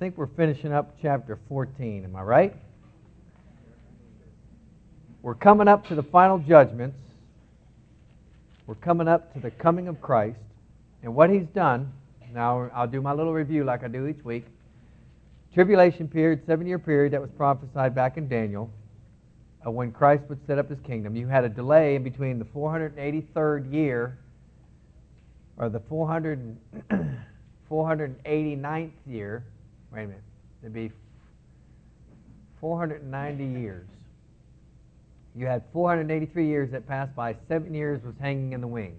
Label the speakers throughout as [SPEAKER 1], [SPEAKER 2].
[SPEAKER 1] think we're finishing up chapter 14. Am I right? We're coming up to the final judgments. We're coming up to the coming of Christ and what he's done. Now, I'll do my little review like I do each week. Tribulation period, seven year period that was prophesied back in Daniel uh, when Christ would set up his kingdom. You had a delay in between the 483rd year or the 400, 489th year. Wait a minute. It'd be 490 years. You had 483 years that passed by. Seven years was hanging in the wing.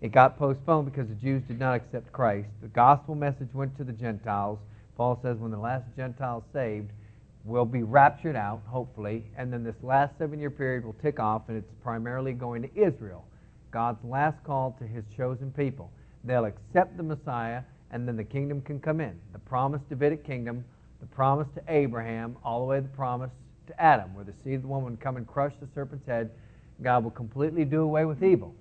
[SPEAKER 1] It got postponed because the Jews did not accept Christ. The gospel message went to the Gentiles. Paul says when the last Gentile saved will be raptured out, hopefully, and then this last seven year period will tick off, and it's primarily going to Israel. God's last call to his chosen people. They'll accept the Messiah, and then the kingdom can come in. The promised Davidic kingdom, the promise to Abraham, all the way to the promise to Adam, where the seed of the woman come and crush the serpent's head. God will completely do away with evil.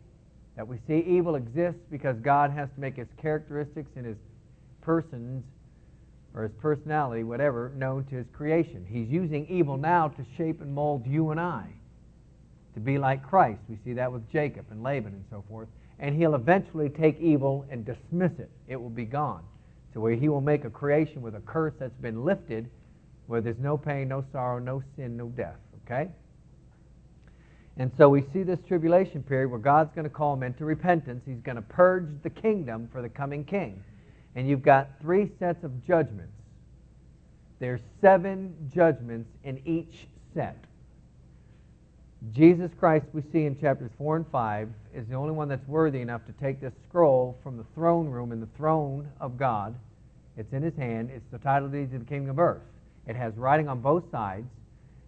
[SPEAKER 1] That we see evil exists because God has to make his characteristics and his persons or his personality, whatever, known to his creation. He's using evil now to shape and mold you and I to be like Christ. We see that with Jacob and Laban and so forth. And he'll eventually take evil and dismiss it. It will be gone. To where he will make a creation with a curse that's been lifted, where there's no pain, no sorrow, no sin, no death. Okay? And so we see this tribulation period where God's going to call men to repentance. He's going to purge the kingdom for the coming king. And you've got three sets of judgments. There's seven judgments in each set. Jesus Christ, we see in chapters 4 and 5, is the only one that's worthy enough to take this scroll from the throne room in the throne of God. It's in his hand. It's the title deed to the kingdom of earth. It has writing on both sides.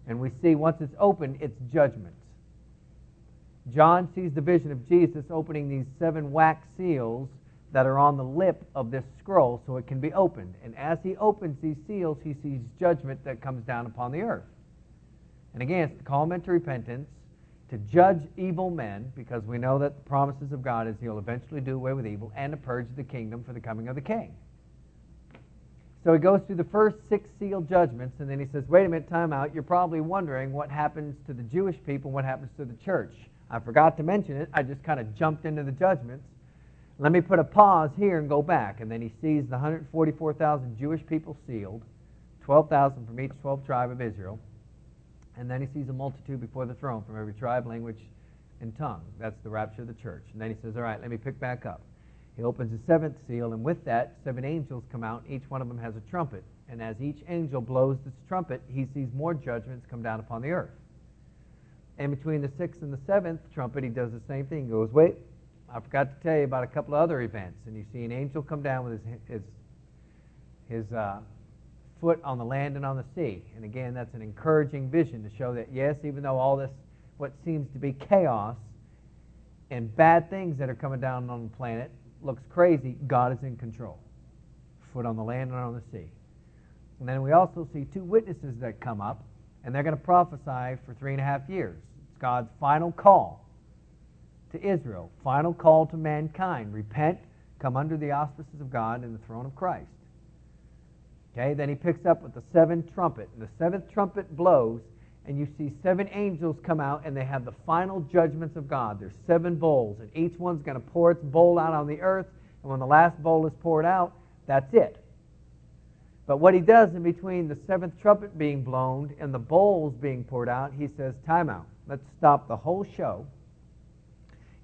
[SPEAKER 1] And we see once it's opened, it's judgment. John sees the vision of Jesus opening these seven wax seals that are on the lip of this scroll so it can be opened. And as he opens these seals, he sees judgment that comes down upon the earth. And again, it's to call men to repentance, to judge evil men, because we know that the promises of God is he'll eventually do away with evil, and to purge the kingdom for the coming of the king. So he goes through the first six seal judgments, and then he says, wait a minute, time out. You're probably wondering what happens to the Jewish people, what happens to the church. I forgot to mention it. I just kind of jumped into the judgments. Let me put a pause here and go back. And then he sees the 144,000 Jewish people sealed, 12,000 from each 12 tribe of Israel. And then he sees a multitude before the throne from every tribe, language, and tongue. That's the rapture of the church. And then he says, All right, let me pick back up. He opens the seventh seal, and with that, seven angels come out. Each one of them has a trumpet. And as each angel blows this trumpet, he sees more judgments come down upon the earth. And between the sixth and the seventh trumpet, he does the same thing. He goes, Wait, I forgot to tell you about a couple of other events. And you see an angel come down with his, his, his uh, foot on the land and on the sea. And again, that's an encouraging vision to show that, yes, even though all this, what seems to be chaos and bad things that are coming down on the planet looks crazy, God is in control. Foot on the land and on the sea. And then we also see two witnesses that come up, and they're going to prophesy for three and a half years. It's God's final call to Israel, final call to mankind. Repent, come under the auspices of God and the throne of Christ. Okay, then he picks up with the seventh trumpet, and the seventh trumpet blows, and you see seven angels come out, and they have the final judgments of God. There's seven bowls, and each one's going to pour its bowl out on the earth, and when the last bowl is poured out, that's it. But what he does in between the seventh trumpet being blown and the bowls being poured out, he says, Time out. Let's stop the whole show.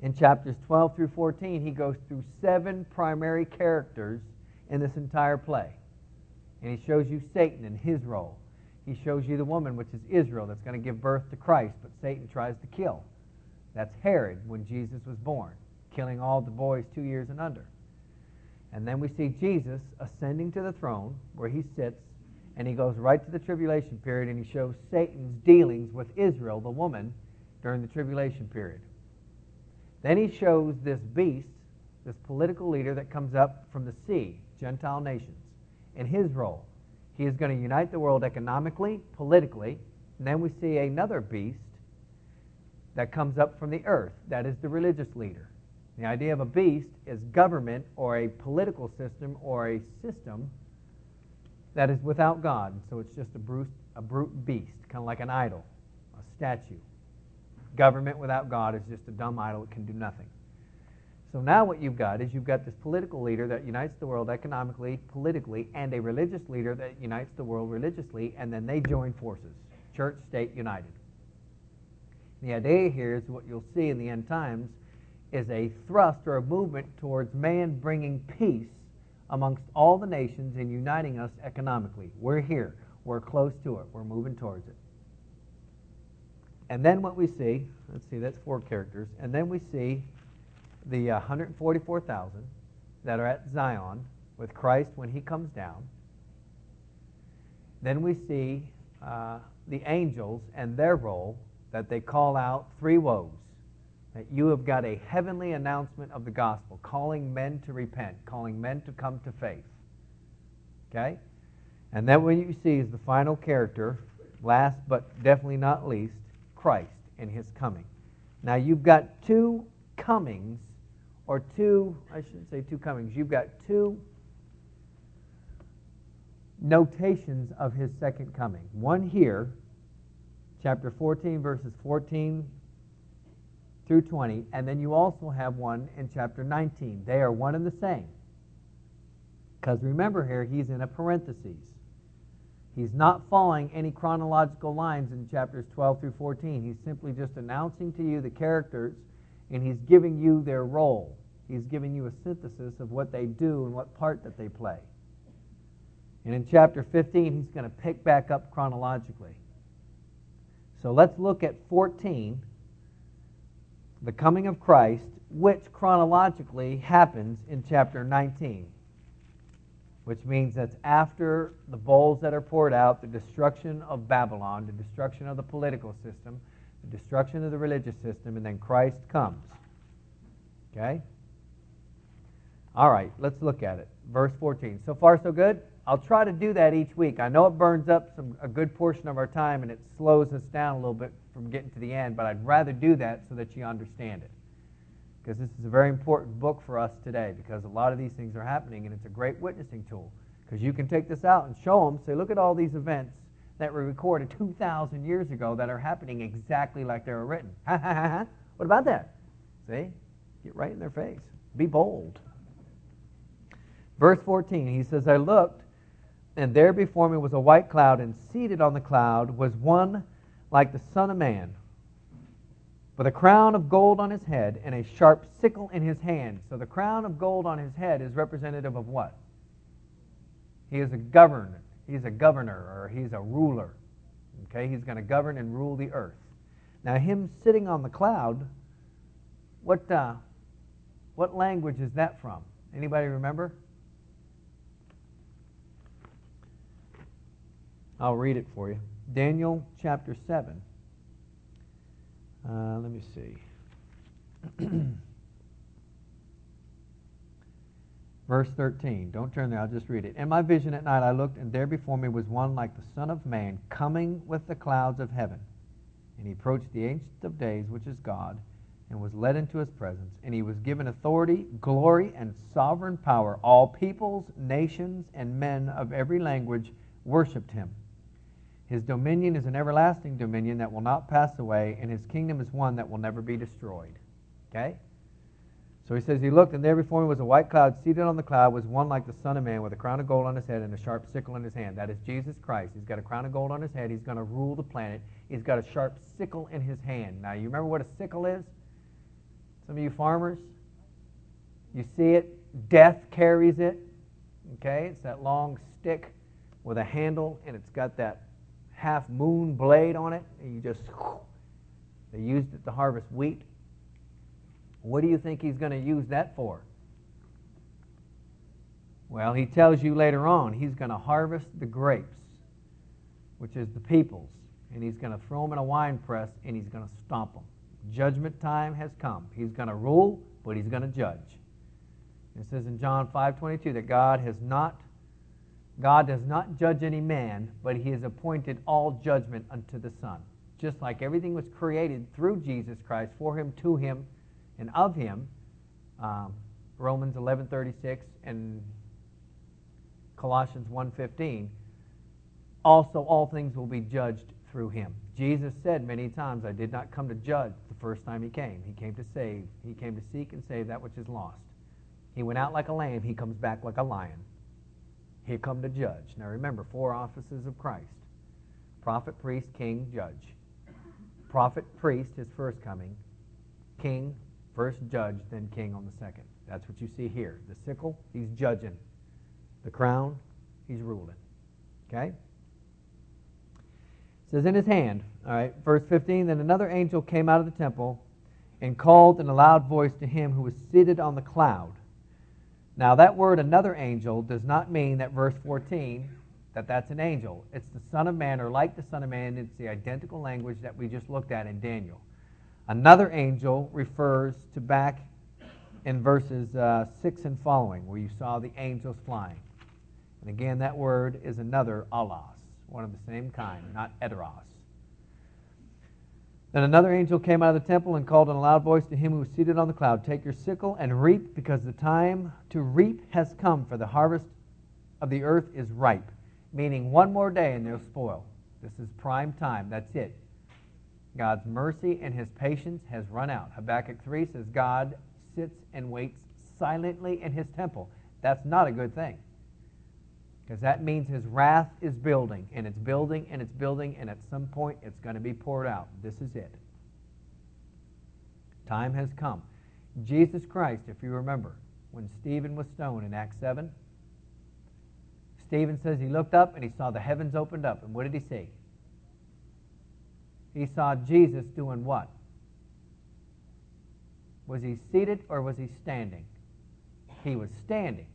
[SPEAKER 1] In chapters 12 through 14, he goes through seven primary characters in this entire play. And he shows you Satan and his role. He shows you the woman, which is Israel, that's going to give birth to Christ, but Satan tries to kill. That's Herod when Jesus was born, killing all the boys two years and under. And then we see Jesus ascending to the throne where he sits, and he goes right to the tribulation period, and he shows Satan's dealings with Israel, the woman, during the tribulation period. Then he shows this beast, this political leader that comes up from the sea, Gentile nations in his role. He is going to unite the world economically, politically. And then we see another beast that comes up from the earth. That is the religious leader. The idea of a beast is government or a political system or a system that is without God. So it's just a brute, a brute beast, kind of like an idol, a statue. Government without God is just a dumb idol that can do nothing. So now what you've got is you've got this political leader that unites the world economically, politically, and a religious leader that unites the world religiously, and then they join forces. Church, state, united. The idea here is what you'll see in the end times is a thrust or a movement towards man bringing peace amongst all the nations and uniting us economically. We're here. We're close to it. We're moving towards it. And then what we see, let's see, that's four characters. And then we see the 144,000 that are at Zion with Christ when he comes down. Then we see uh, the angels and their role that they call out three woes. That you have got a heavenly announcement of the gospel, calling men to repent, calling men to come to faith. Okay? And then what you see is the final character, last but definitely not least, Christ and his coming. Now you've got two comings, or two, I shouldn't say two comings, you've got two notations of his second coming. One here, chapter 14, verses 14 through 20, and then you also have one in chapter 19. They are one and the same. Because remember here, he's in a parenthesis. He's not following any chronological lines in chapters 12 through 14. He's simply just announcing to you the characters and he's giving you their role. He's giving you a synthesis of what they do and what part that they play. And in chapter 15, he's going to pick back up chronologically. So let's look at 14, the coming of Christ, which chronologically happens in chapter 19 which means that's after the bowls that are poured out, the destruction of Babylon, the destruction of the political system, the destruction of the religious system, and then Christ comes. Okay? All right, let's look at it. Verse 14. So far, so good? I'll try to do that each week. I know it burns up some, a good portion of our time and it slows us down a little bit from getting to the end, but I'd rather do that so that you understand it because this is a very important book for us today because a lot of these things are happening and it's a great witnessing tool because you can take this out and show them, say, look at all these events that were recorded 2,000 years ago that are happening exactly like they were written. Ha ha ha ha. What about that? See? Get right in their face. Be bold. Verse 14, he says, I looked, and there before me was a white cloud, and seated on the cloud was one like the Son of Man with a crown of gold on his head and a sharp sickle in his hand. So the crown of gold on his head is representative of what? He is a governor. He's a governor or he's a ruler. Okay, he's going to govern and rule the earth. Now, him sitting on the cloud, what uh, what language is that from? Anybody remember? I'll read it for you. Daniel chapter 7. Uh, let me see. Verse 13. Don't turn there, I'll just read it. In my vision at night I looked, and there before me was one like the Son of Man, coming with the clouds of heaven. And he approached the Ancient of Days, which is God, and was led into his presence. And he was given authority, glory, and sovereign power. All peoples, nations, and men of every language worshipped him. His dominion is an everlasting dominion that will not pass away, and his kingdom is one that will never be destroyed. Okay? So he says, He looked, and there before him was a white cloud. Seated on the cloud was one like the Son of Man, with a crown of gold on his head and a sharp sickle in his hand. That is Jesus Christ. He's got a crown of gold on his head. He's going to rule the planet. He's got a sharp sickle in his hand. Now, you remember what a sickle is? Some of you farmers, you see it. Death carries it. Okay? It's that long stick with a handle, and it's got that half moon blade on it, and you just, they used it to harvest wheat. What do you think he's going to use that for? Well, he tells you later on he's going to harvest the grapes, which is the peoples, and he's going to throw them in a wine press and he's going to stomp them. Judgment time has come. He's going to rule, but he's going to judge. It says in John 5:22 that God has not God does not judge any man, but he has appointed all judgment unto the Son. Just like everything was created through Jesus Christ, for him, to him, and of him. Um, Romans 11:36 and Colossians 1:15. also all things will be judged through him. Jesus said many times, I did not come to judge the first time he came. He came to save. He came to seek and save that which is lost. He went out like a lamb. He comes back like a lion. He come to judge. Now remember, four offices of Christ prophet, priest, king, judge. Prophet, priest, his first coming. King, first judge, then king on the second. That's what you see here. The sickle, he's judging. The crown, he's ruling. Okay? It says in his hand, all right, verse 15, then another angel came out of the temple and called in a loud voice to him who was seated on the cloud. Now, that word, another angel, does not mean that verse 14, that that's an angel. It's the Son of Man, or like the Son of Man. It's the identical language that we just looked at in Daniel. Another angel refers to back in verses uh, 6 and following, where you saw the angels flying. And again, that word is another allos, one of the same kind, not eteros. Then another angel came out of the temple and called in a loud voice to him who was seated on the cloud Take your sickle and reap, because the time to reap has come, for the harvest of the earth is ripe. Meaning, one more day and they'll spoil. This is prime time. That's it. God's mercy and his patience has run out. Habakkuk 3 says, God sits and waits silently in his temple. That's not a good thing. Because that means his wrath is building, and it's building, and it's building, and at some point it's going to be poured out. This is it. Time has come. Jesus Christ, if you remember, when Stephen was stoned in Acts 7, Stephen says he looked up and he saw the heavens opened up. And what did he see? He saw Jesus doing what? Was he seated or was he standing? He was standing.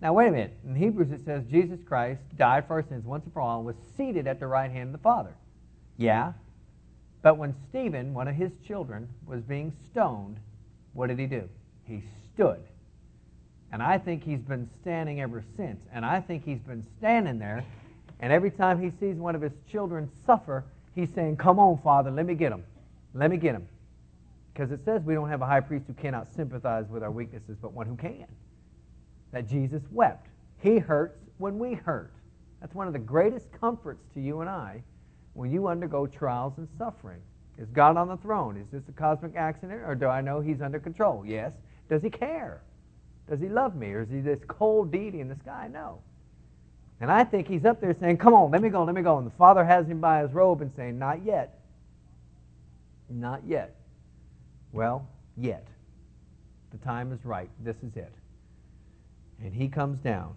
[SPEAKER 1] Now, wait a minute. In Hebrews, it says Jesus Christ died for our sins once and for all and was seated at the right hand of the Father. Yeah. But when Stephen, one of his children, was being stoned, what did he do? He stood. And I think he's been standing ever since. And I think he's been standing there. And every time he sees one of his children suffer, he's saying, Come on, Father, let me get him. Let me get him. Because it says we don't have a high priest who cannot sympathize with our weaknesses, but one who can that Jesus wept. He hurts when we hurt. That's one of the greatest comforts to you and I when you undergo trials and suffering. Is God on the throne? Is this a cosmic accident, or do I know He's under control? Yes. Does He care? Does He love me, or is He this cold deity in the sky? No. And I think He's up there saying, Come on, let me go, let me go. And the Father has Him by His robe and saying, Not yet. Not yet. Well, yet. The time is right. This is it. And he comes down.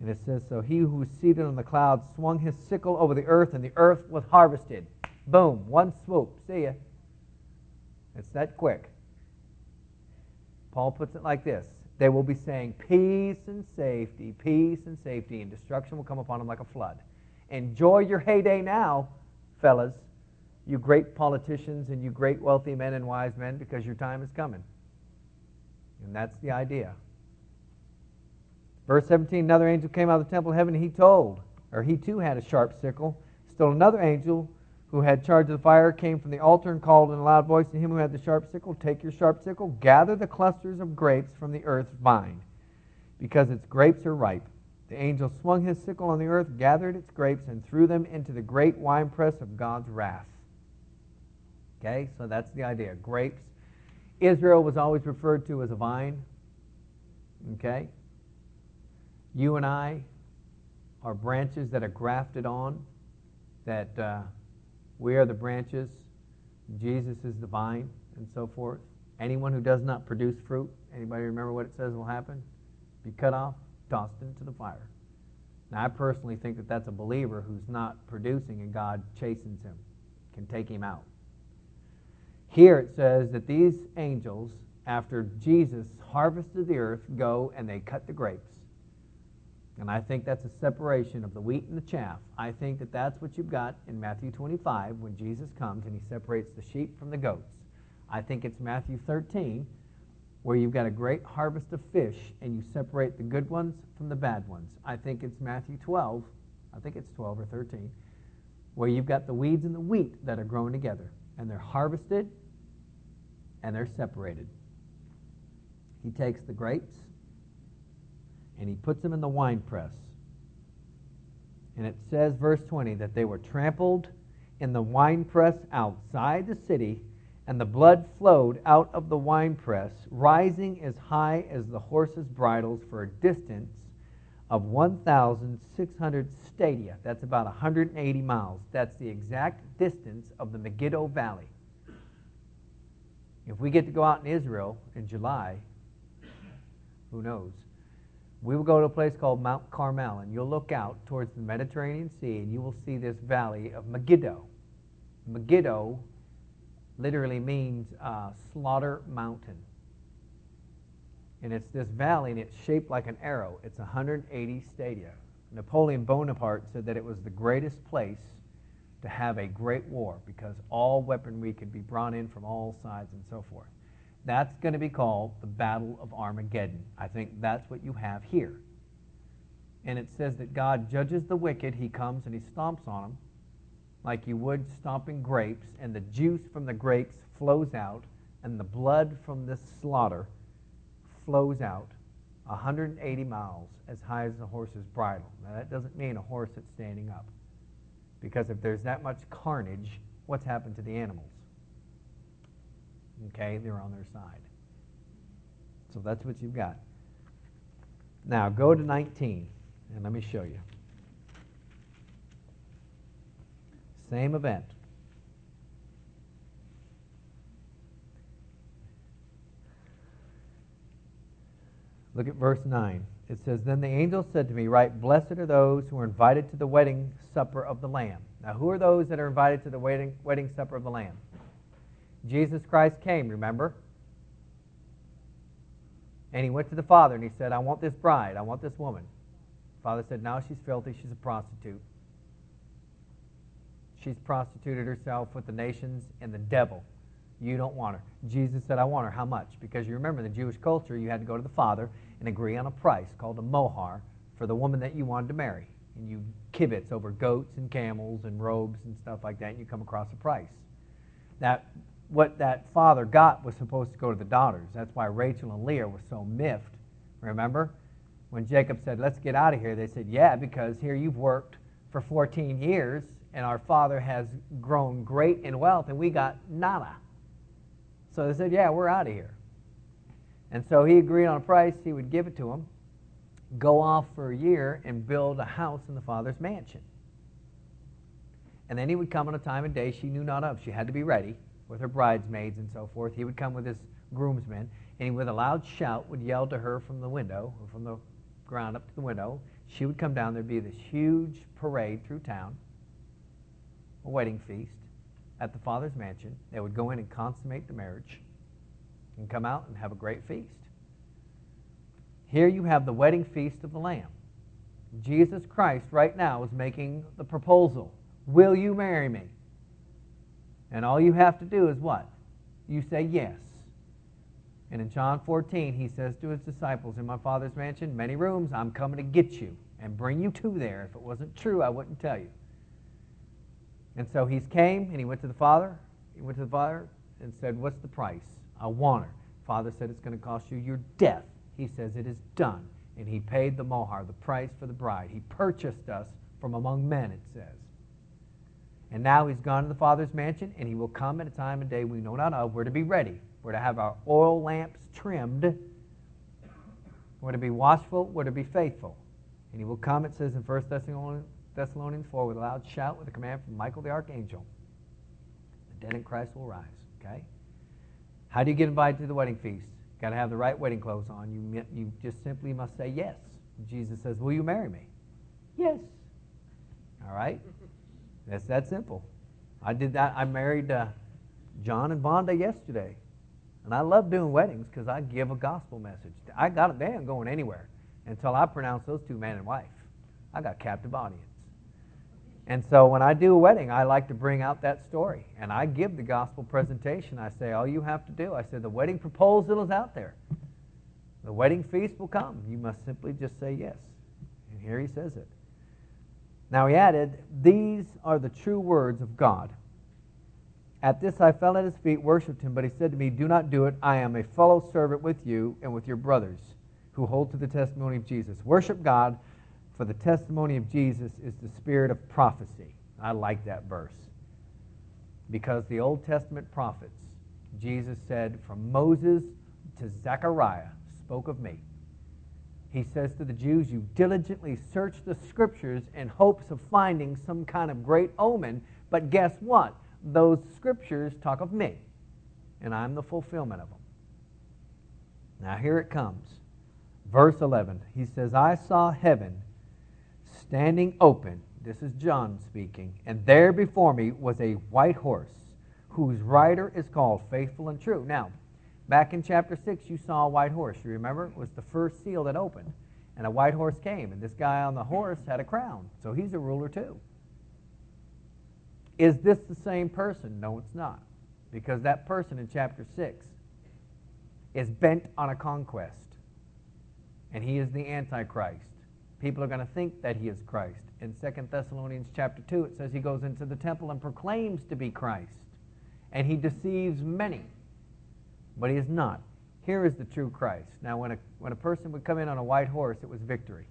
[SPEAKER 1] And it says, So he who was seated on the cloud swung his sickle over the earth, and the earth was harvested. Boom, one swoop. See ya. It's that quick. Paul puts it like this They will be saying, Peace and safety, peace and safety, and destruction will come upon them like a flood. Enjoy your heyday now, fellas, you great politicians and you great wealthy men and wise men, because your time is coming. And that's the idea. Verse 17 Another angel came out of the temple of heaven, and he told, or he too had a sharp sickle. Still another angel who had charge of the fire came from the altar and called in a loud voice to him who had the sharp sickle, Take your sharp sickle, gather the clusters of grapes from the earth's vine, because its grapes are ripe. The angel swung his sickle on the earth, gathered its grapes, and threw them into the great winepress of God's wrath. Okay, so that's the idea. Grapes. Israel was always referred to as a vine. Okay, you and I are branches that are grafted on, that uh, we are the branches, Jesus is the vine, and so forth. Anyone who does not produce fruit, anybody remember what it says will happen? Be cut off, tossed into the fire. Now, I personally think that that's a believer who's not producing and God chastens him, can take him out. Here it says that these angels, after Jesus harvested the earth, go and they cut the grapes. And I think that's a separation of the wheat and the chaff. I think that that's what you've got in Matthew 25 when Jesus comes and he separates the sheep from the goats. I think it's Matthew 13 where you've got a great harvest of fish and you separate the good ones from the bad ones. I think it's Matthew 12, I think it's 12 or 13, where you've got the weeds and the wheat that are growing together and they're harvested and they're separated. He takes the grapes and he puts them in the wine press. And it says, verse 20, that they were trampled in the winepress outside the city, and the blood flowed out of the winepress, rising as high as the horses' bridles for a distance of 1,600 stadia. That's about 180 miles. That's the exact distance of the Megiddo Valley. If we get to go out in Israel in July, who knows? We will go to a place called Mount Carmel, and you'll look out towards the Mediterranean Sea, and you will see this valley of Megiddo. Megiddo literally means uh, slaughter mountain. And it's this valley, and it's shaped like an arrow. It's 180 stadia. Napoleon Bonaparte said that it was the greatest place to have a great war because all weaponry could be brought in from all sides and so forth. That's going to be called the Battle of Armageddon. I think that's what you have here. And it says that God judges the wicked. He comes and he stomps on them like you would stomping grapes, and the juice from the grapes flows out, and the blood from this slaughter flows out 180 miles as high as the horse's bridle. Now, that doesn't mean a horse that's standing up. Because if there's that much carnage, what's happened to the animals? Okay, they're on their side. So that's what you've got. Now go to 19, and let me show you. Same event. Look at verse 9. It says, Then the angel said to me, Right, blessed are those who are invited to the wedding supper of the Lamb. Now, who are those that are invited to the wedding, wedding supper of the Lamb? Jesus Christ came, remember? And he went to the Father and he said, I want this bride. I want this woman. The Father said, Now she's filthy. She's a prostitute. She's prostituted herself with the nations and the devil. You don't want her. Jesus said, I want her. How much? Because you remember in the Jewish culture, you had to go to the father and agree on a price called a mohar for the woman that you wanted to marry. And you kibitz over goats and camels and robes and stuff like that, and you come across a price. That what that father got was supposed to go to the daughters. That's why Rachel and Leah were so miffed. Remember? When Jacob said, Let's get out of here, they said, Yeah, because here you've worked for 14 years, and our father has grown great in wealth, and we got nada. So they said, Yeah, we're out of here. And so he agreed on a price, he would give it to them, go off for a year, and build a house in the father's mansion. And then he would come on a time and day she knew not of. She had to be ready with her bridesmaids and so forth. He would come with his groomsmen, and he, with a loud shout, would yell to her from the window, or from the ground up to the window. She would come down. There'd be this huge parade through town, a wedding feast at the father's mansion. They would go in and consummate the marriage and come out and have a great feast. Here you have the wedding feast of the Lamb. Jesus Christ right now is making the proposal Will you marry me? And all you have to do is what? You say yes. And in John 14, he says to his disciples, In my Father's mansion, many rooms, I'm coming to get you and bring you to there. If it wasn't true, I wouldn't tell you. And so he came and he went to the father. He went to the father and said, What's the price? I want her. Father said, It's going to cost you your death. He says, It is done. And he paid the mohar, the price for the bride. He purchased us from among men, it says. And now he's gone to the Father's mansion, and he will come at a time and day we know not of. We're to be ready. We're to have our oil lamps trimmed. We're to be watchful. We're to be faithful. And he will come, it says in 1 Thessalonians Thessalonians 4 with a loud shout with a command from Michael the archangel. The dead in Christ will rise. Okay? How do you get invited to the wedding feast? Got to have the right wedding clothes on. You, you just simply must say yes. Jesus says, Will you marry me? Yes. All right? That's that simple. I did that. I married uh, John and Vonda yesterday. And I love doing weddings because I give a gospel message. I got. They ain't going anywhere until I pronounce those two man and wife. I got captive audience. And so when I do a wedding, I like to bring out that story. And I give the gospel presentation. I say, all you have to do, I said, the wedding proposal is out there. The wedding feast will come. You must simply just say yes. And here he says it. Now he added, These are the true words of God. At this I fell at his feet, worshipped him, but he said to me, Do not do it. I am a fellow servant with you and with your brothers who hold to the testimony of Jesus. Worship God For the testimony of Jesus is the spirit of prophecy. I like that verse. Because the Old Testament prophets, Jesus said, from Moses to Zechariah, spoke of me. He says to the Jews, You diligently search the scriptures in hopes of finding some kind of great omen, but guess what? Those scriptures talk of me, and I'm the fulfillment of them. Now here it comes. Verse 11. He says, I saw heaven standing open. This is John speaking. And there before me was a white horse, whose rider is called Faithful and True. Now, back in chapter 6, you saw a white horse. You remember? It was the first seal that opened. And a white horse came, and this guy on the horse had a crown. So he's a ruler too. Is this the same person? No, it's not. Because that person in chapter 6 is bent on a conquest. And he is the Antichrist. People are going to think that he is Christ. In 2 Thessalonians chapter 2, it says he goes into the temple and proclaims to be Christ. And he deceives many. But he is not. Here is the true Christ. Now, when a, when a person would come in on a white horse, it was victory.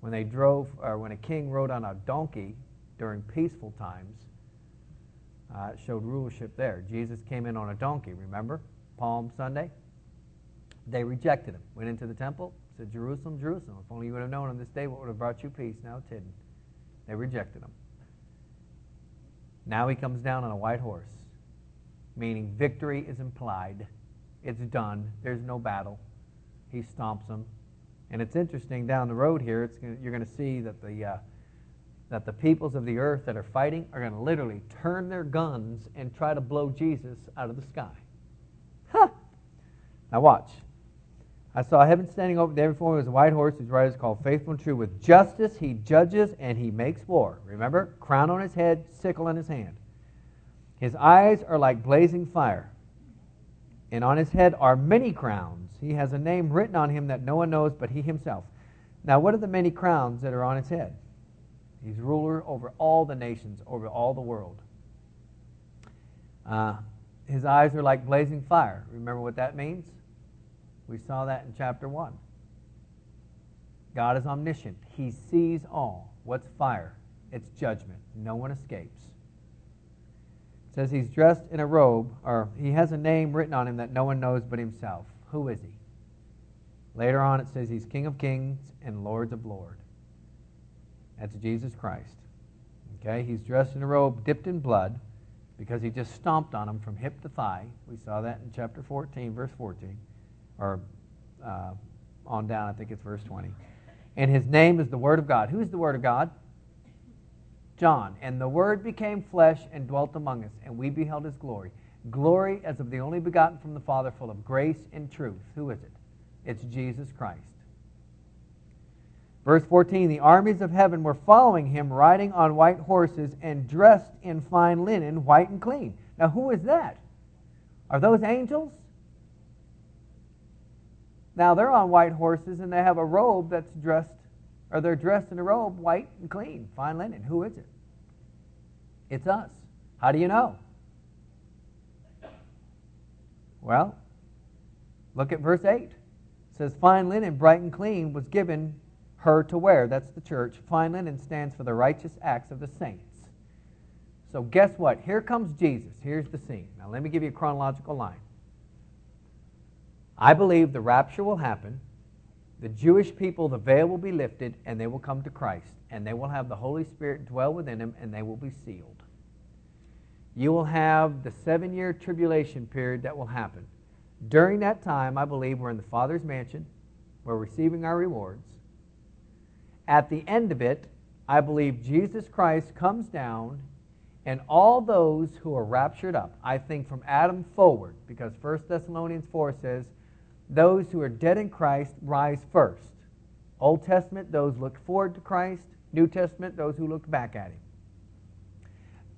[SPEAKER 1] When they drove, or when a king rode on a donkey during peaceful times, uh, it showed rulership there. Jesus came in on a donkey, remember? Palm Sunday. They rejected him. Went into the temple, said, Jerusalem, Jerusalem, if only you would have known on this day what would have brought you peace. Now it's hidden. They rejected him. Now he comes down on a white horse, meaning victory is implied. It's done. There's no battle. He stomps them. And it's interesting down the road here, you're going to see that the, uh, that the peoples of the earth that are fighting are going to literally turn their guns and try to blow Jesus out of the sky. Huh. Now watch. I saw heaven standing over there before me was a white horse whose rider is called Faithful and True. With justice he judges and he makes war. Remember? Crown on his head, sickle in his hand. His eyes are like blazing fire. And on his head are many crowns. He has a name written on him that no one knows but he himself. Now, what are the many crowns that are on his head? He's ruler over all the nations, over all the world. Uh, his eyes are like blazing fire. Remember what that means? We saw that in chapter 1. God is omniscient. He sees all. What's fire? It's judgment. No one escapes. Says he's dressed in a robe, or he has a name written on him that no one knows but himself. Who is he? Later on, it says he's King of Kings and Lords of Lords. That's Jesus Christ. Okay, he's dressed in a robe dipped in blood because he just stomped on him from hip to thigh. We saw that in chapter 14, verse 14, or uh, on down, I think it's verse 20. And his name is the Word of God. Who's the Word of God? John. And the Word became flesh and dwelt among us, and we beheld his glory. Glory as of the only begotten from the Father, full of grace and truth. Who is it? It's Jesus Christ. Verse 14 The armies of heaven were following him, riding on white horses and dressed in fine linen, white and clean. Now, who is that? Are those angels? Now, they're on white horses and they have a robe that's dressed, or they're dressed in a robe, white and clean, fine linen. Who is it? It's us. How do you know? Well, look at verse 8. It says, Fine linen, bright and clean, was given her to wear. That's the church. Fine linen stands for the righteous acts of the saints. So, guess what? Here comes Jesus. Here's the scene. Now, let me give you a chronological line. I believe the rapture will happen. The Jewish people, the veil will be lifted, and they will come to Christ. And they will have the Holy Spirit dwell within them, and they will be sealed. You will have the seven year tribulation period that will happen. During that time, I believe we're in the Father's mansion. We're receiving our rewards. At the end of it, I believe Jesus Christ comes down and all those who are raptured up, I think from Adam forward, because 1 Thessalonians 4 says, those who are dead in Christ rise first. Old Testament, those look forward to Christ. New Testament, those who look back at him.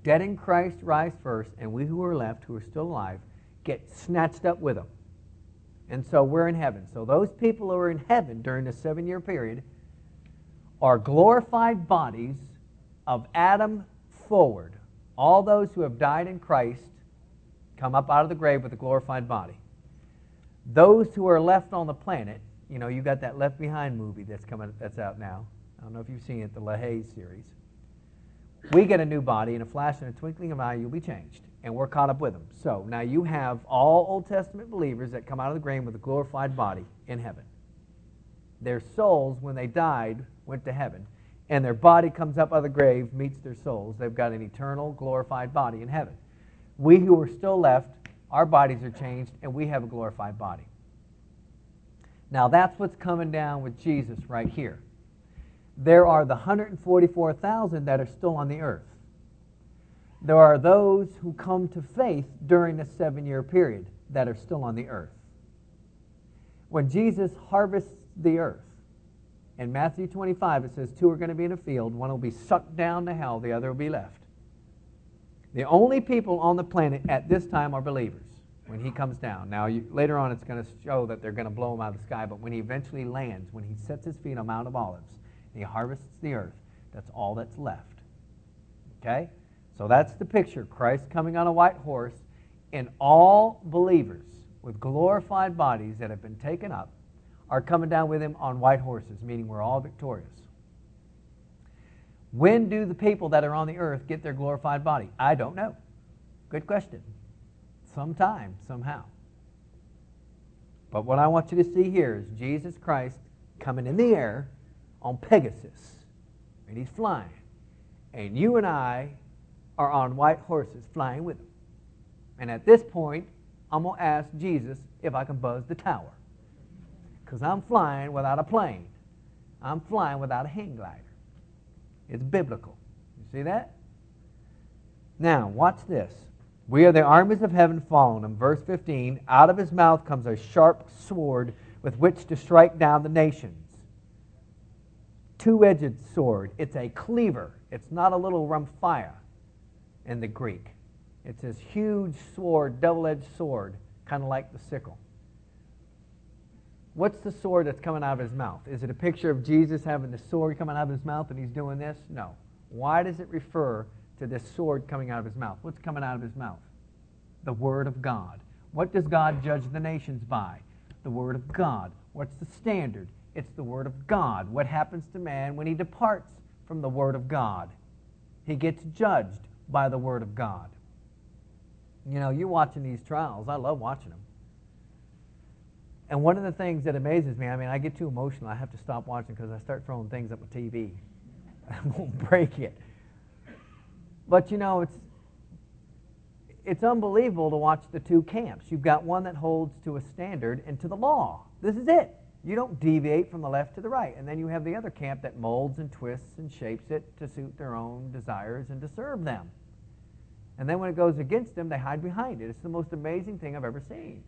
[SPEAKER 1] Dead in Christ rise first, and we who are left, who are still alive, get snatched up with them. And so we're in heaven. So those people who are in heaven during the seven year period are glorified bodies of Adam forward. All those who have died in Christ come up out of the grave with a glorified body. Those who are left on the planet, you know, you got that Left Behind movie that's coming that's out now. I don't know if you've seen it, the LaHaye series. We get a new body in a flash and a twinkling of an eye, you'll be changed. And we're caught up with them. So now you have all Old Testament believers that come out of the grave with a glorified body in heaven. Their souls, when they died, went to heaven. And their body comes up out of the grave, meets their souls. They've got an eternal, glorified body in heaven. We who are still left, our bodies are changed, and we have a glorified body. Now that's what's coming down with Jesus right here. There are the 144,000 that are still on the earth. There are those who come to faith during the seven year period that are still on the earth. When Jesus harvests the earth, in Matthew 25, it says, Two are going to be in a field, one will be sucked down to hell, the other will be left. The only people on the planet at this time are believers when he comes down. Now, you, later on, it's going to show that they're going to blow him out of the sky, but when he eventually lands, when he sets his feet on Mount of Olives, and he harvests the earth, that's all that's left. Okay? So that's the picture Christ coming on a white horse, and all believers with glorified bodies that have been taken up are coming down with him on white horses, meaning we're all victorious. When do the people that are on the earth get their glorified body? I don't know. Good question sometime, somehow. But what I want you to see here is Jesus Christ coming in the air on Pegasus, and he's flying. And you and I are on white horses flying with him. And at this point, I'm going to ask Jesus if I can buzz the tower. Because I'm flying without a plane. I'm flying without a hang glider. It's biblical. You see that? Now, watch this. We are the armies of heaven fallen. In Verse 15 Out of his mouth comes a sharp sword with which to strike down the nations. Two edged sword. It's a cleaver. It's not a little rhomphaia in the Greek. It's this huge sword, double edged sword, kind of like the sickle. What's the sword that's coming out of his mouth? Is it a picture of Jesus having the sword coming out of his mouth and he's doing this? No. Why does it refer to this sword coming out of his mouth. What's coming out of his mouth? The Word of God. What does God judge the nations by? The Word of God. What's the standard? It's the Word of God. What happens to man when he departs from the Word of God? He gets judged by the Word of God. You know, you're watching these trials. I love watching them. And one of the things that amazes me, I mean, I get too emotional. I have to stop watching because I start throwing things at my TV. I won't break it. But you know, it's it's unbelievable to watch the two camps. You've got one that holds to a standard and to the law. This is it. You don't deviate from the left to the right. And then you have the other camp that molds and twists and shapes it to suit their own desires and to serve them. And then when it goes against them, they hide behind it. It's the most amazing thing I've ever seen.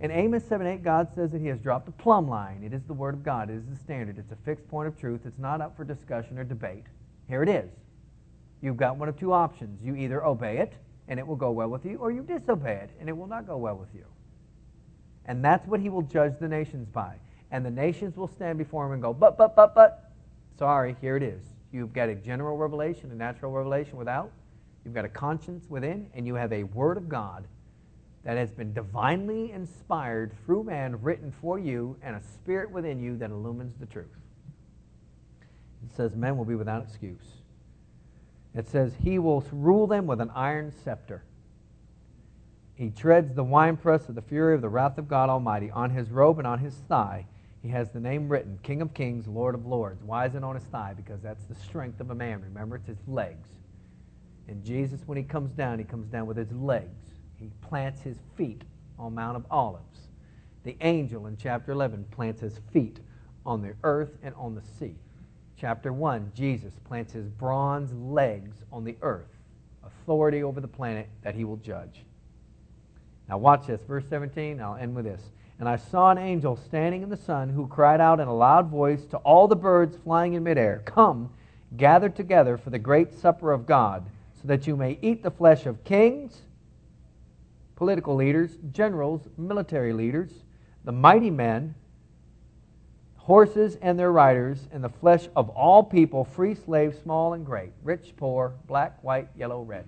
[SPEAKER 1] In Amos 7 8, God says that He has dropped a plumb line. It is the Word of God, it is the standard, it's a fixed point of truth, it's not up for discussion or debate. Here it is you've got one of two options. You either obey it and it will go well with you, or you disobey it and it will not go well with you. And that's what he will judge the nations by. And the nations will stand before him and go, but, but, but, but. Sorry, here it is. You've got a general revelation, a natural revelation without. You've got a conscience within, and you have a word of God that has been divinely inspired through man, written for you, and a spirit within you that illumines the truth. It says men will be without excuse. It says, He will rule them with an iron scepter. He treads the winepress of the fury of the wrath of God Almighty. On his robe and on his thigh, he has the name written King of Kings, Lord of Lords. Why is it on his thigh? Because that's the strength of a man. Remember, it's his legs. And Jesus, when he comes down, he comes down with his legs. He plants his feet on Mount of Olives. The angel in chapter 11 plants his feet on the earth and on the sea. Chapter 1, Jesus plants his bronze legs on the earth, authority over the planet that he will judge. Now, watch this. Verse 17, I'll end with this. And I saw an angel standing in the sun who cried out in a loud voice to all the birds flying in midair Come, gather together for the great supper of God, so that you may eat the flesh of kings, political leaders, generals, military leaders, the mighty men horses and their riders, and the flesh of all people, free, slave, small, and great, rich, poor, black, white, yellow, red.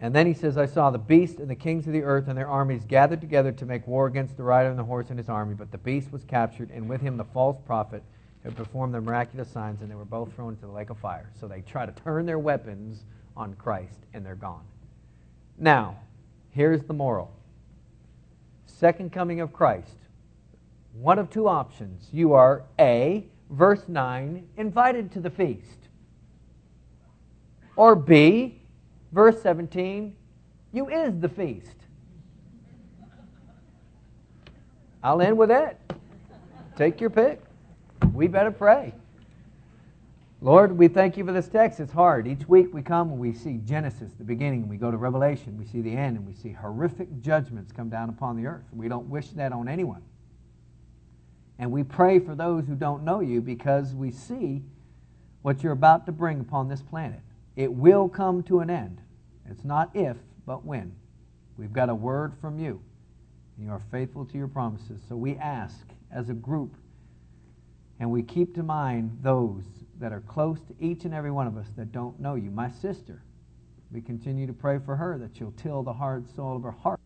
[SPEAKER 1] And then he says, I saw the beast and the kings of the earth and their armies gathered together to make war against the rider and the horse and his army. But the beast was captured, and with him the false prophet who performed the miraculous signs, and they were both thrown into the lake of fire. So they try to turn their weapons on Christ, and they're gone. Now, here's the moral Second coming of Christ. One of two options. You are A, verse 9, invited to the feast. Or B, verse 17, you is the feast. I'll end with that. Take your pick. We better pray. Lord, we thank you for this text. It's hard. Each week we come and we see Genesis, the beginning, we go to Revelation, we see the end, and we see horrific judgments come down upon the earth. We don't wish that on anyone. And we pray for those who don't know you because we see what you're about to bring upon this planet. It will come to an end. It's not if, but when. We've got a word from you. And you are faithful to your promises. So we ask as a group, and we keep to mind those that are close to each and every one of us that don't know you. My sister, we continue to pray for her that she'll till the hard soil of her heart.